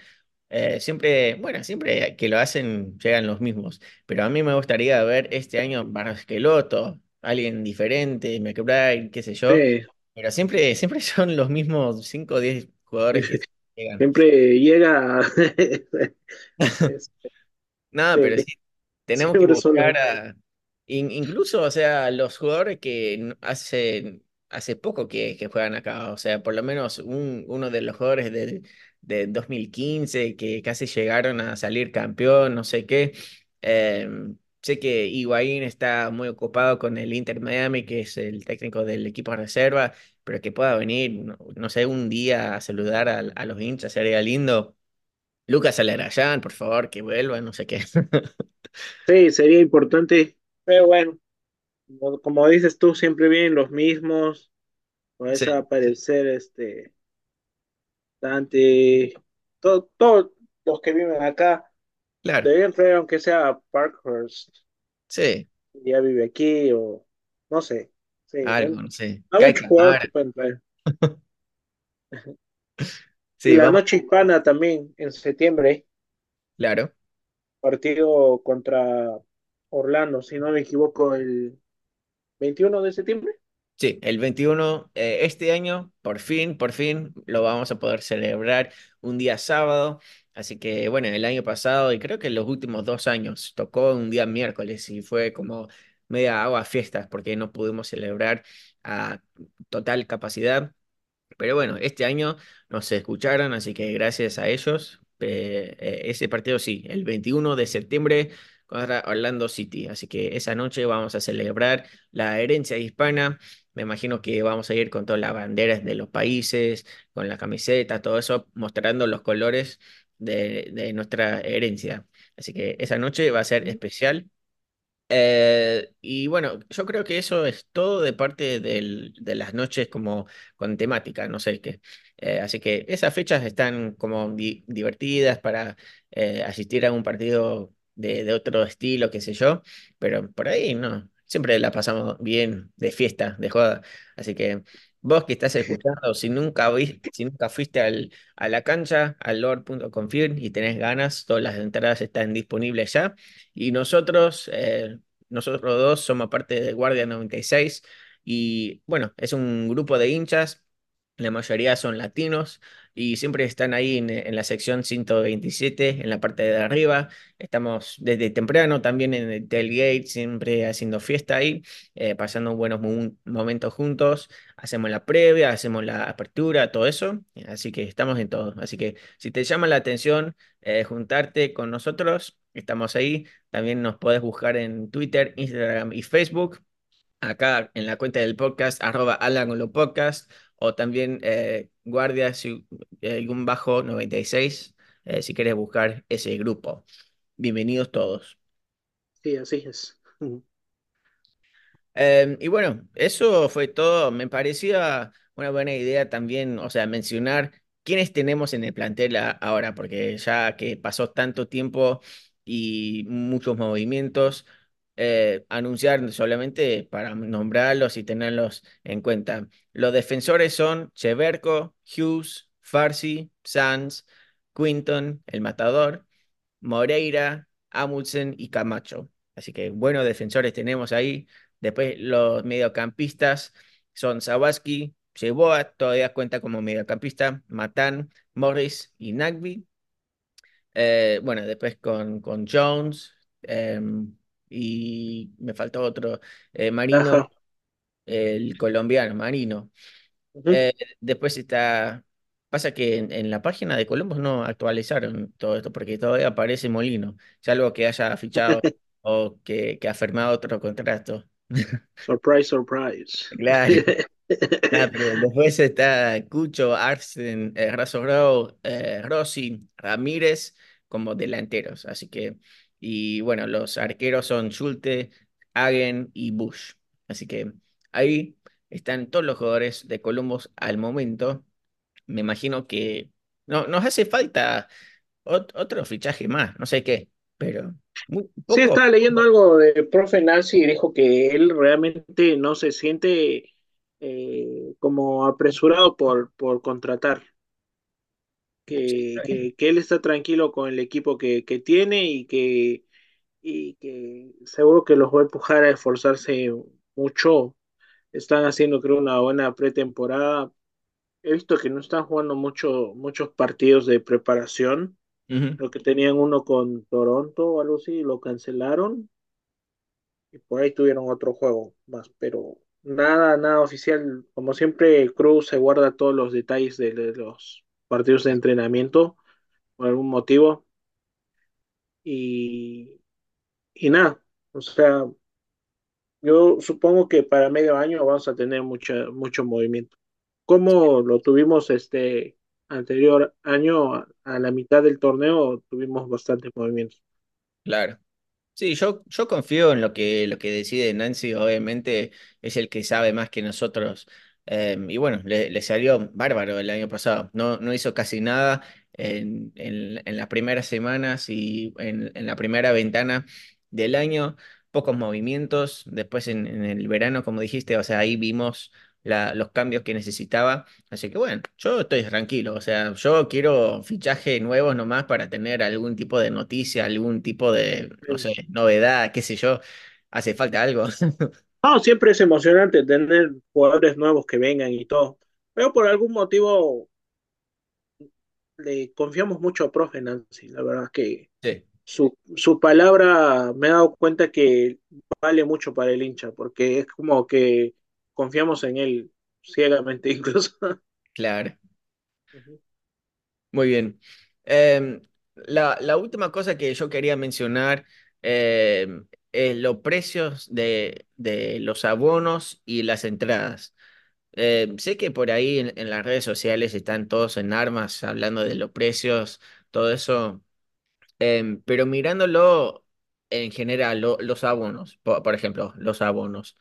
Eh, siempre, bueno, siempre que lo hacen llegan los mismos. Pero a mí me gustaría ver este año Barcelotto, alguien diferente, McBride, qué sé yo. sí. Pero siempre, siempre son los mismos 5 o 10 jugadores que llegan. Siempre llega. Nada, pero sí, tenemos que siempre son buscar los- a... in- incluso, o sea, los jugadores que n- hace, hace poco que, que juegan acá, o sea, por lo menos un, uno de los jugadores de, de 2015 que casi llegaron a salir campeón, no sé qué. Eh, sé que Higuaín está muy ocupado con el Inter Miami, que es el técnico del equipo de reserva, pero que pueda venir, no, no sé, un día a saludar a, a los hinchas, sería lindo. Lucas Alarayán, por favor, que vuelva, no sé qué. Sí, sería importante. Pero bueno, como, dices tú, siempre vienen los mismos. Con esa Sí, aparecer este Dante. Todo, todos los que viven acá. claro, Deberían traer, aunque sea Parkhurst. sí, Ya vive aquí o no sé. Sí, algo, no sé. hay Kai muchos jugadores que Kamara, pueden traer. Y sí, la vamos, noche hispana también en septiembre. claro. Partido contra Orlando, si no me equivoco, el 21 de septiembre. Sí, el 21, eh, este año, por fin, por fin, lo vamos a poder celebrar un día sábado. Así que, bueno, el año pasado y creo que en los últimos dos años tocó un día miércoles y fue como media agua fiestas porque no pudimos celebrar a total capacidad. Pero bueno, este año nos escucharon, así que gracias a ellos. eh, eh, ese partido sí, el 21 de septiembre contra Orlando City. Así que esa noche vamos a celebrar la herencia hispana. Me imagino que vamos a ir con todas las banderas de los países, con la camiseta, todo eso, mostrando los colores de, de nuestra herencia. Así que esa noche va a ser especial. Eh, y bueno, yo creo que eso es todo de parte del- de las noches como con temática, no sé qué. Eh, así que esas fechas están como di- divertidas para eh, asistir a un partido de, de otro estilo, qué sé yo, pero por ahí no, siempre la pasamos bien de fiesta, de joda. Así que vos que estás escuchando, si nunca, vi- si nunca fuiste al, a la cancha, al lord.confirm y tenés ganas, todas las entradas están disponibles ya. Y nosotros, eh, nosotros dos somos parte de Guardia 96 y bueno, es un grupo de hinchas, la mayoría son latinos y siempre están ahí en, en la sección 127, en la parte de arriba. Estamos desde temprano también en el tailgate, siempre haciendo fiesta ahí, eh, pasando buenos mo- momentos juntos. Hacemos la previa, hacemos la apertura, todo eso. Así que estamos en todo. Así que si te llama la atención eh, juntarte con nosotros, estamos ahí. También nos podés buscar en Twitter, Instagram y Facebook. acá en la cuenta del podcast, arroba Alan Podcast, o también eh, Guardia si- eh, guion bajo 96, eh, si quieres buscar ese grupo. Bienvenidos todos. Sí, así es. Eh, y bueno, eso fue todo. Me parecía una buena idea también, o sea, mencionar quiénes tenemos en el plantel ahora, porque ya que pasó tanto tiempo y muchos movimientos, eh, anunciar solamente para nombrarlos y tenerlos en cuenta. Los defensores son Cheverko, Hughes, Farsi, Sanz, Quinton, el matador. Moreira, Amundsen y Camacho. Así que buenos defensores tenemos ahí. Después los mediocampistas son Sawaski, Cheboa, todavía cuenta como mediocampista, Matan, Morris y Nagby. Eh, bueno, después con, con Jones em, y me faltó otro, eh, Marino, Ajá. el colombiano, Marino. Ujú. Eh, después está. Pasa que en, en la página de Columbus no actualizaron todo esto porque todavía aparece Molino, salvo que haya fichado o que, que ha firmado otro contrato. Surprise, surprise. Claro. Nada, pero después está Cucho, Arsen, eh, Razo Grau, eh, Rossi, Ramírez como delanteros. Así que, y bueno, los arqueros son Schulte, Hagen y Bush. Así que ahí están todos los jugadores de Columbus al momento. Me imagino que no, nos hace falta ot- otro fichaje más, no sé qué, pero muy Sí, estaba leyendo algo de profe Nancy y dijo que él realmente no se siente eh, como apresurado por, por contratar, que, que, que él está tranquilo con el equipo que, que tiene y que, y que seguro que los va a empujar a esforzarse mucho. Están haciendo, creo, una buena pretemporada. He visto que no están jugando mucho, muchos partidos de preparación. Ujú, Creo que tenían uno con Toronto o algo así, y lo cancelaron y por ahí tuvieron otro juego más, pero nada, nada oficial. Como siempre, Cruz se guarda todos los detalles de, de los partidos de entrenamiento por algún motivo y, y nada, o sea, yo supongo que para medio año vamos a tener mucha, mucho movimiento. Como lo tuvimos este anterior año, a, a la mitad del torneo, tuvimos bastantes movimientos. claro. Sí, yo, yo confío en lo que, lo que decide Nancy, obviamente es el que sabe más que nosotros. Eh, y bueno, le, le salió bárbaro el año pasado. No, no hizo casi nada en, en, en las primeras semanas y en, en la primera ventana del año. Pocos movimientos. Después en, en el verano, como dijiste, o sea, ahí vimos la- los cambios que necesitaba. Así que bueno, yo estoy tranquilo. O sea, yo quiero fichaje nuevos nomás para tener algún tipo de noticia, algún tipo de, no sé, novedad, qué sé yo. Hace falta algo. No, siempre es emocionante tener jugadores nuevos que vengan y todo, pero por algún motivo le confiamos mucho a Profe Nancy, la verdad que Sí, su, su palabra me he dado cuenta que vale mucho para el hincha, porque es como que confiamos en él ciegamente incluso. claro. Muy bien. Em, la, la última cosa que yo quería mencionar em, es los precios de, de los abonos y las entradas. Em, sé que por ahí en, las redes sociales están todos en armas hablando de los precios, todo eso, em, pero mirándolo en general, lo- los abonos, por, por ejemplo, los abonos.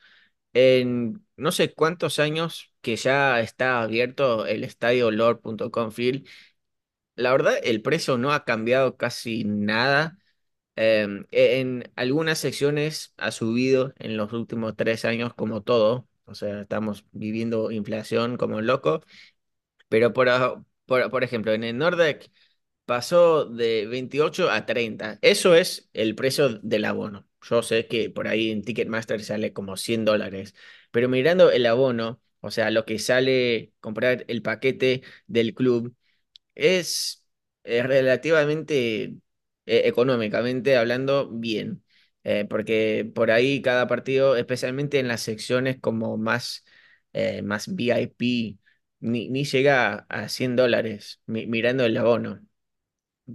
En no sé cuántos años que ya está abierto el estadio Lord.com Field la verdad, el precio no ha cambiado casi nada. Em, e- en algunas secciones ha subido en los últimos tres años como todo. O sea, estamos viviendo inflación como loco. Pero por, por, por ejemplo, en el Nordec pasó de 28 a 30. Eso es el precio del abono. Yo sé que por ahí en Ticketmaster sale como 100 dólares. Pero mirando el abono, o sea, lo que sale comprar el paquete del club. Es eh, relativamente eh, económicamente hablando bien, eh, porque por ahí cada partido, especialmente en las secciones como más, eh, más VIP, ni, ni llega a 100 dólares mi- mirando el abono.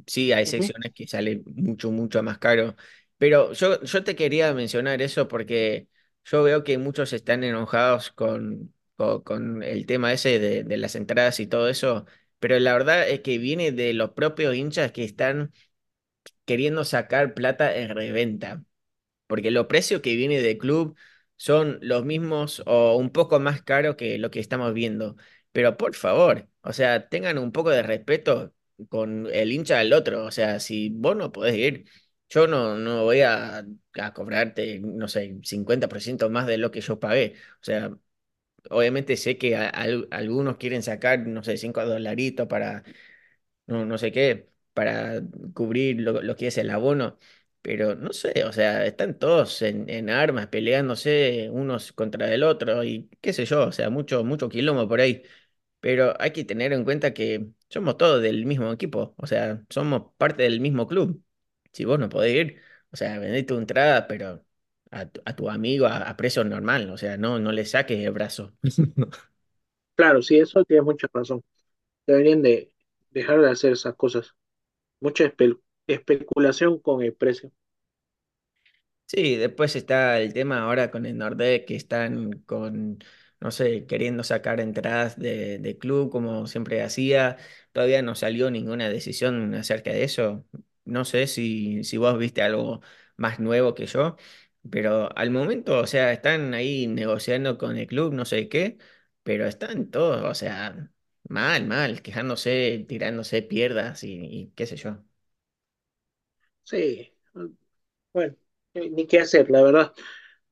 Sí, hay secciones que salen mucho, mucho más caro, pero yo, yo te quería mencionar eso porque yo veo que muchos están enojados con, con, con el tema ese de, de las entradas y todo eso, pero la verdad es que viene de los propios hinchas que están queriendo sacar plata en reventa porque los precios que viene del club son los mismos o un poco más caros que lo que estamos viendo. Pero por favor, o sea, tengan un poco de respeto con el hincha del otro. O sea, si vos no podés ir, yo no, no voy a, a cobrarte, no sé, 50% más de lo que yo pagué. O sea, obviamente sé que a- al- algunos quieren sacar, no sé, 5 dolaritos para no, no sé qué, para cubrir lo, lo que es el abono, pero no sé, o sea, están todos en, en armas, peleándose unos contra el otro y qué sé yo, o sea, mucho, mucho quilombo por ahí, pero hay que tener en cuenta que somos todos del mismo equipo, o sea, somos parte del mismo club. Si vos no podés ir, o sea, vendé tu entrada, pero a, tu a tu amigo a, a precio normal, o sea, no, no le saques el brazo. Claro, sí, eso tiene mucha razón. Deberían de dejar de hacer esas cosas. Mucha espe- especulación con el precio. Sí, después está el tema ahora con el Nordec, que están con, no sé, queriendo sacar entradas de, de club como siempre hacía. Todavía no salió ninguna decisión acerca de eso. No sé si, si vos viste algo más nuevo que yo, pero al momento, o sea, están ahí negociando con el club, no sé qué, pero están todos, o sea, mal, mal, quejándose, tirándose pierdas y, qué sé yo. Sí, bueno, eh, ni qué hacer, la verdad.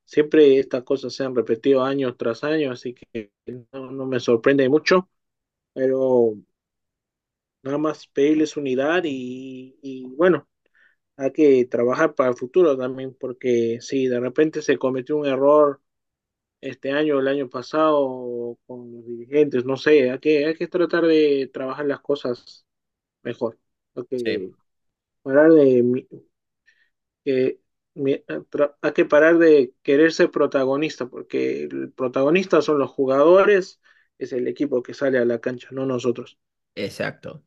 Siempre estas cosas se han repetido año tras año, así que no, no me sorprende mucho, pero nada más pedirles unidad y, y bueno, hay que trabajar para el futuro también, porque si de repente se cometió un error este año o el año pasado con los dirigentes, no sé, hay que, hay que tratar de trabajar las cosas mejor. Hay que Sí. parar de, que, hay que parar de querer ser protagonista, porque el protagonista son los jugadores, es el equipo que sale a la cancha, no nosotros. Exacto.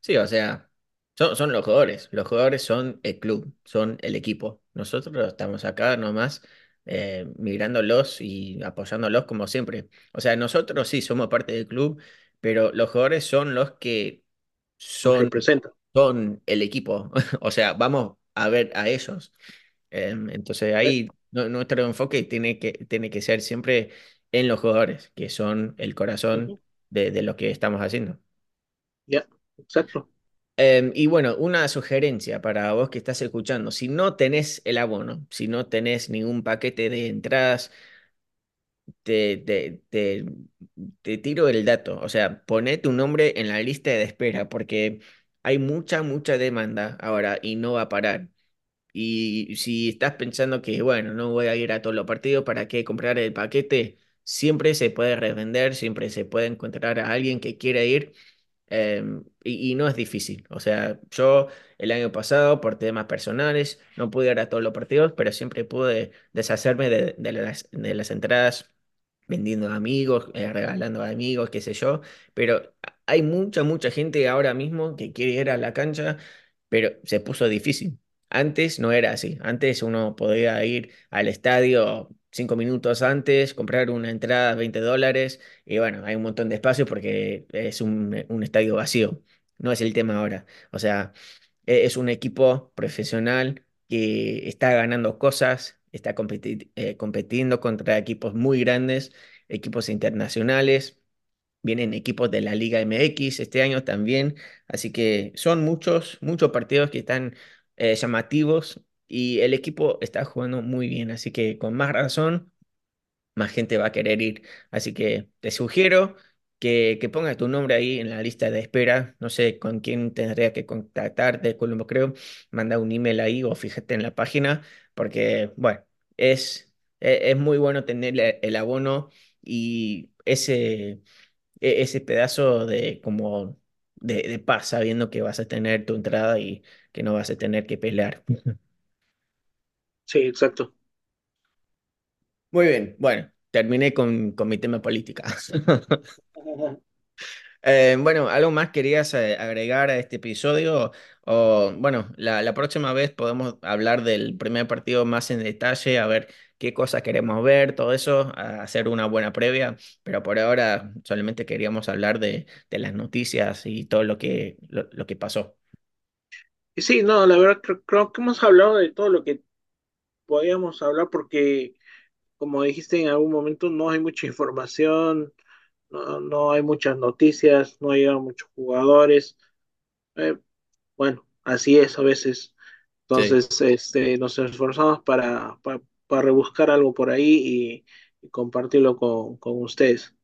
Sí, o sea, son, son los jugadores. Los jugadores son el club, son el equipo. Nosotros estamos acá nomás eh, mirándolos y apoyándolos como siempre. O sea, nosotros sí somos parte del club, pero los jugadores son los que son, representa. son el equipo. O sea, vamos a ver a ellos. Em, entonces Eh, ahí nu- nuestro enfoque tiene que, tiene que ser siempre en los jugadores, que son el corazón de, de lo que estamos haciendo. Ya, exacto. Em, y bueno, una sugerencia para vos que estás escuchando, si no tenés el abono, si no tenés ningún paquete de entradas, te, te, te, te tiro el dato, o sea, poné tu nombre en la lista de espera porque hay mucha, mucha demanda ahora y no va a parar. Y si estás pensando que, bueno, no voy a ir a todos los partidos, ¿para qué comprar el paquete? Siempre se puede revender, siempre se puede encontrar a alguien que quiera ir Em, y, no es difícil. O sea, yo el año pasado, por temas personales, no pude ir a todos los partidos, pero siempre pude deshacerme de, de las, de las entradas vendiendo a amigos, eh, regalando a amigos, qué sé yo. Pero hay mucha, mucha gente ahora mismo que quiere ir a la cancha, pero se puso difícil. Antes no era así. Antes uno podía ir al estadio cinco minutos antes, comprar una entrada 20 dólares y bueno, hay un montón de espacio porque es un, un estadio vacío. No es el tema ahora. O sea, e- es un equipo profesional que está ganando cosas, está competi- eh, compitiendo contra equipos muy grandes, equipos internacionales. Vienen equipos de la Liga MX este año también. Así que son muchos, muchos partidos que están eh, llamativos y el equipo está jugando muy bien. Así que con más razón más gente va a querer ir. Así que te sugiero que, que pongas tu nombre ahí en la lista de espera. No sé con quién tendría que contactar de Colombo, creo. Manda un email ahí o fíjate en la página, porque, bueno, es, e- es muy bueno tener el el abono y ese, e- ese pedazo de como de, de paz, sabiendo que vas a tener tu entrada y que no vas a tener que pelear. Sí, exacto. Muy bien, bueno, terminé con, con mi tema política. Eh, bueno, ¿algo más querías eh, agregar a este episodio? O bueno, la, la próxima vez podemos hablar del primer partido más en detalle, a ver qué cosas queremos ver, todo eso, a hacer una buena previa, pero por ahora solamente queríamos hablar de, de las noticias y todo lo que, lo, lo que pasó. Y sí, no, la verdad creo, creo que hemos hablado de todo lo que podíamos hablar porque, como dijiste en algún momento, no hay mucha información, no, no hay muchas noticias, no llegan muchos jugadores. Eh, bueno, así es a veces. Sí. Entonces, este, nos esforzamos para, para, para rebuscar algo por ahí y, y compartirlo con, con ustedes.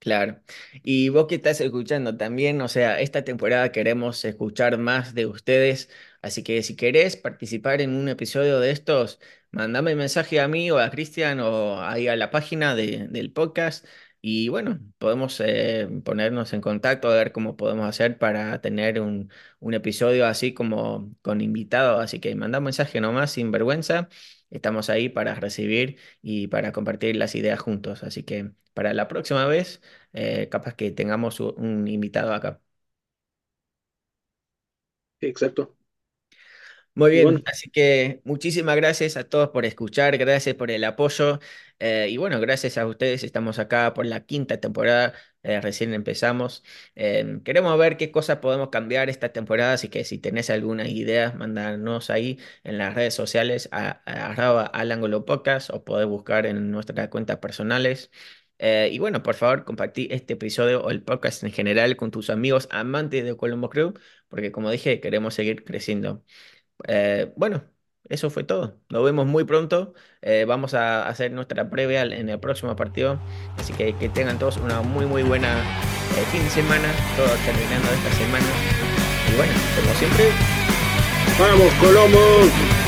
Claro. Y vos que estás escuchando también, o sea, esta temporada queremos escuchar más de ustedes, así que si querés participar en un episodio de estos, mandame mensaje a mí o a Cristian o ahí a la página de- del podcast y bueno, podemos eh, ponernos en contacto a ver cómo podemos hacer para tener un, un episodio así como con invitados, así que manda un mensaje nomás sin vergüenza, estamos ahí para recibir y para compartir las ideas juntos, así que para la próxima vez eh, capaz que tengamos un invitado acá. Exacto. Muy Y bueno, bien, así que muchísimas gracias a todos por escuchar, gracias por el apoyo eh, y bueno, gracias a ustedes, estamos acá por la quinta temporada, eh, recién empezamos. Eh, queremos ver qué cosas podemos cambiar esta temporada, así que si tenés alguna idea, mandanos ahí en las redes sociales a, a ángulo podcast o podés buscar en nuestras cuentas personales. Eh, y bueno, por favor, compartí este episodio o el podcast en general con tus amigos amantes de Colombo Crew, porque como dije, queremos seguir creciendo. Eh, bueno, eso fue todo. Nos vemos muy pronto. Eh, vamos a hacer nuestra previa en el próximo partido. Así que que tengan todos una muy muy buena eh, fin de semana. Todo terminando esta semana. Y bueno, como siempre, vamos, Colombo.